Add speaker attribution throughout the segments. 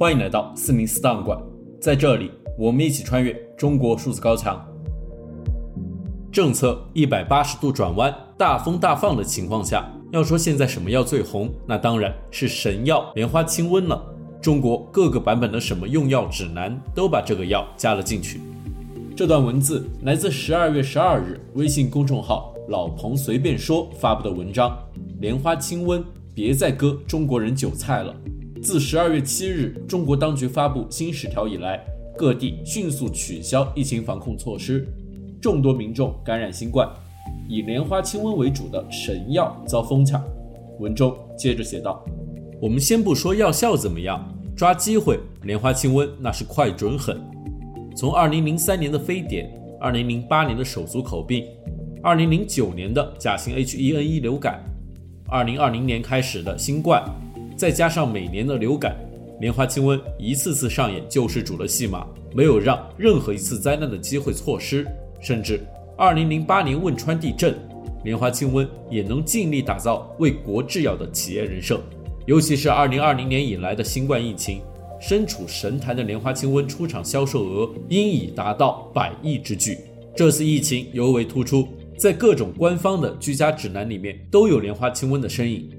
Speaker 1: 欢迎来到四零四档案馆，在这里，我们一起穿越中国数字高墙。政策一百八十度转弯，大风大放的情况下，要说现在什么药最红，那当然是神药莲花清瘟了。中国各个版本的什么用药指南都把这个药加了进去。这段文字来自十二月十二日微信公众号“老彭随便说”发布的文章，莲花清瘟。别再割中国人韭菜了。自十二月七日中国当局发布新十条以来，各地迅速取消疫情防控措施，众多民众感染新冠，以莲花清瘟为主的神药遭疯抢。文中接着写道：“我们先不说药效怎么样，抓机会，莲花清瘟那是快准狠。从二零零三年的非典，二零零八年的手足口病，二零零九年的甲型 H1N1 流感。”二零二零年开始的新冠，再加上每年的流感，莲花清瘟一次次上演救世主的戏码，没有让任何一次灾难的机会错失。甚至二零零八年汶川地震，莲花清瘟也能尽力打造为国制药的企业人设。尤其是二零二零年以来的新冠疫情，身处神坛的莲花清瘟出厂销售额应已达到百亿之巨。这次疫情尤为突出。在各种官方的居家指南里面都有莲花清瘟的身影。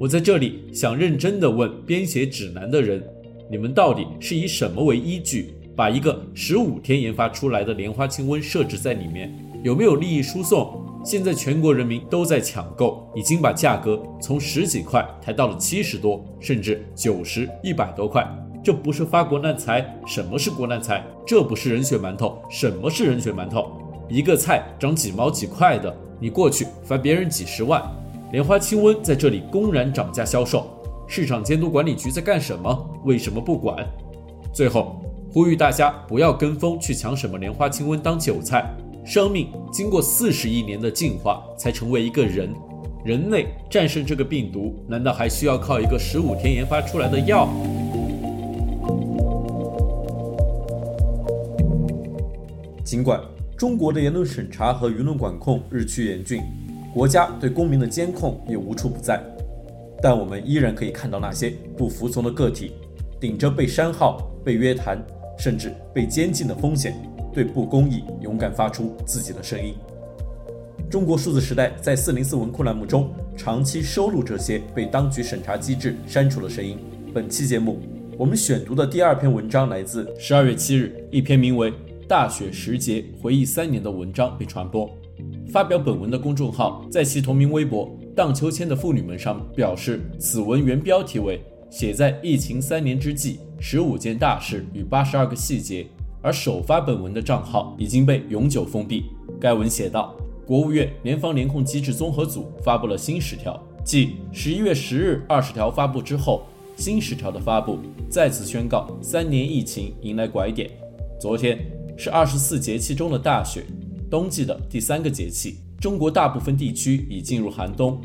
Speaker 1: 我在这里想认真的问编写指南的人：你们到底是以什么为依据，把一个十五天研发出来的莲花清瘟设置在里面？有没有利益输送？现在全国人民都在抢购，已经把价格从十几块抬到了七十多，甚至九十、一百多块。这不是发国难财？什么是国难财？这不是人血馒头？什么是人血馒头？一个菜涨几毛几块的，你过去罚别人几十万。莲花清瘟在这里公然涨价销售，市场监督管理局在干什么？为什么不管？最后呼吁大家不要跟风去抢什么莲花清瘟当韭菜。生命经过四十亿年的进化才成为一个人，人类战胜这个病毒，难道还需要靠一个十五天研发出来的药？尽管。中国的言论审查和舆论管控日趋严峻，国家对公民的监控也无处不在，但我们依然可以看到那些不服从的个体，顶着被删号、被约谈，甚至被监禁的风险，对不公义勇敢发出自己的声音。中国数字时代在四零四文库栏目中长期收录这些被当局审查机制删除的声音。本期节目，我们选读的第二篇文章来自十二月七日，一篇名为。大雪时节回忆三年的文章被传播，发表本文的公众号在其同名微博“荡秋千的妇女们”上表示，此文原标题为“写在疫情三年之际，十五件大事与八十二个细节”，而首发本文的账号已经被永久封闭。该文写道：国务院联防联控机制综合组发布了新十条，继十一月十日二十条发布之后，新十条的发布再次宣告三年疫情迎来拐点。昨天。是二十四节气中的大雪，冬季的第三个节气。中国大部分地区已进入寒冬，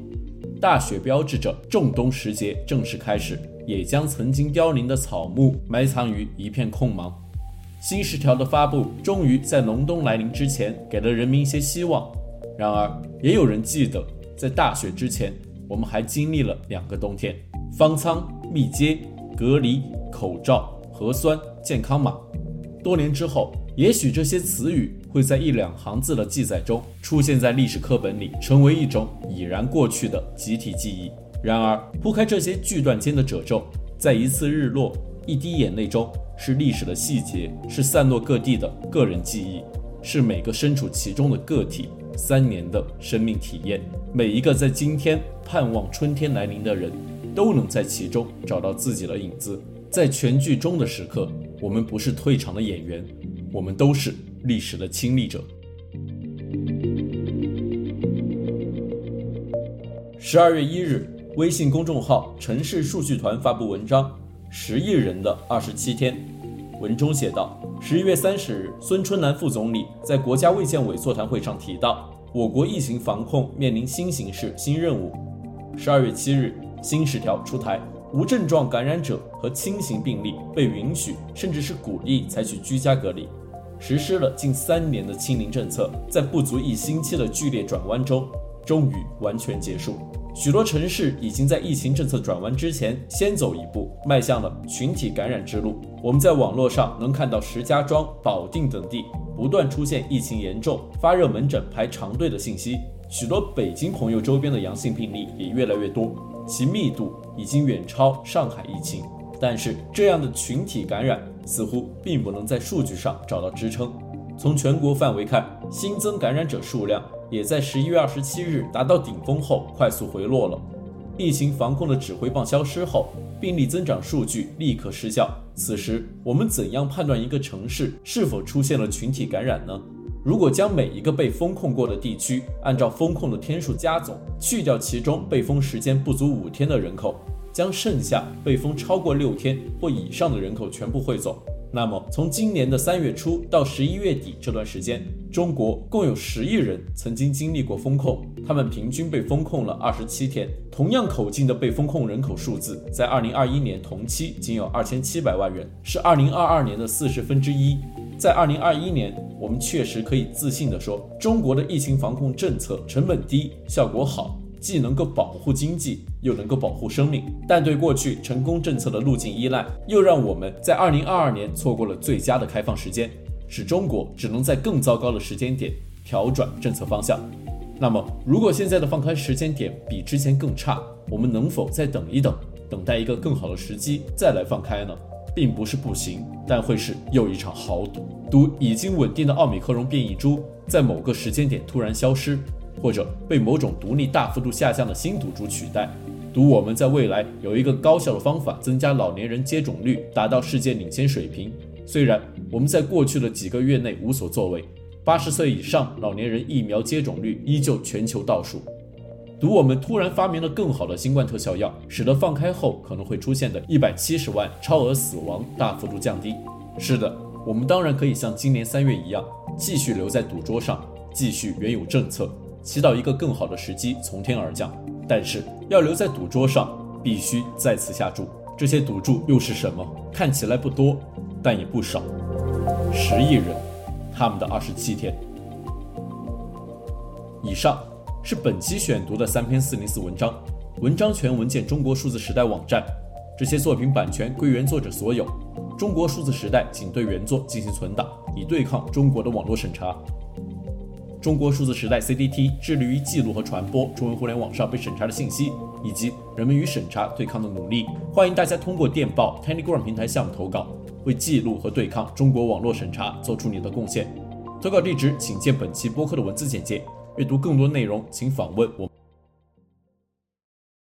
Speaker 1: 大雪标志着仲冬时节正式开始，也将曾经凋零的草木埋藏于一片空茫。新十条的发布，终于在隆冬来临之前给了人民一些希望。然而，也有人记得，在大雪之前，我们还经历了两个冬天：方舱、密接、隔离、口罩、核酸、健康码。多年之后。也许这些词语会在一两行字的记载中出现在历史课本里，成为一种已然过去的集体记忆。然而，铺开这些句段间的褶皱，在一次日落、一滴眼泪中，是历史的细节，是散落各地的个人记忆，是每个身处其中的个体三年的生命体验。每一个在今天盼望春天来临的人，都能在其中找到自己的影子。在全剧终的时刻，我们不是退场的演员。我们都是历史的亲历者。十二月一日，微信公众号“城市数据团”发布文章《十亿人的二十七天》。文中写道：十一月三十日，孙春兰副总理在国家卫健委座谈会上提到，我国疫情防控面临新形势、新任务。十二月七日，新十条出台。无症状感染者和轻型病例被允许，甚至是鼓励采取居家隔离。实施了近三年的清零政策，在不足一星期的剧烈转弯中，终于完全结束。许多城市已经在疫情政策转弯之前先走一步，迈向了群体感染之路。我们在网络上能看到石家庄、保定等地不断出现疫情严重、发热门诊排长队的信息。许多北京朋友周边的阳性病例也越来越多，其密度已经远超上海疫情。但是，这样的群体感染似乎并不能在数据上找到支撑。从全国范围看，新增感染者数量也在十一月二十七日达到顶峰后快速回落了。疫情防控的指挥棒消失后，病例增长数据立刻失效。此时，我们怎样判断一个城市是否出现了群体感染呢？如果将每一个被封控过的地区按照封控的天数加总，去掉其中被封时间不足五天的人口，将剩下被封超过六天或以上的人口全部汇总。那么，从今年的三月初到十一月底这段时间，中国共有十亿人曾经经历过封控，他们平均被封控了二十七天。同样口径的被封控人口数字，在二零二一年同期仅有二千七百万人，是二零二二年的四十分之一。在二零二一年，我们确实可以自信地说，中国的疫情防控政策成本低，效果好。既能够保护经济，又能够保护生命，但对过去成功政策的路径依赖，又让我们在二零二二年错过了最佳的开放时间，使中国只能在更糟糕的时间点调转政策方向。那么，如果现在的放开时间点比之前更差，我们能否再等一等，等待一个更好的时机再来放开呢？并不是不行，但会是又一场豪赌，赌已经稳定的奥米克戎变异株在某个时间点突然消失。或者被某种毒力大幅度下降的新赌株取代，赌我们在未来有一个高效的方法增加老年人接种率，达到世界领先水平。虽然我们在过去的几个月内无所作为，八十岁以上老年人疫苗接种率依旧全球倒数。赌我们突然发明了更好的新冠特效药，使得放开后可能会出现的一百七十万超额死亡大幅度降低。是的，我们当然可以像今年三月一样，继续留在赌桌上，继续原有政策。祈祷一个更好的时机从天而降，但是要留在赌桌上，必须再次下注。这些赌注又是什么？看起来不多，但也不少。十亿人，他们的二十七天。以上是本期选读的三篇四零四文章，文章全文见中国数字时代网站。这些作品版权归原作者所有。中国数字时代仅对原作进行存档，以对抗中国的网络审查。中国数字时代 （CDT） 致力于记录和传播中文互联网上被审查的信息，以及人们与审查对抗的努力。欢迎大家通过电报 Telegram 平台项目投稿，为记录和对抗中国网络审查做出你的贡献。投稿地址请见本期播客的文字简介。阅读更多内容，请访问我。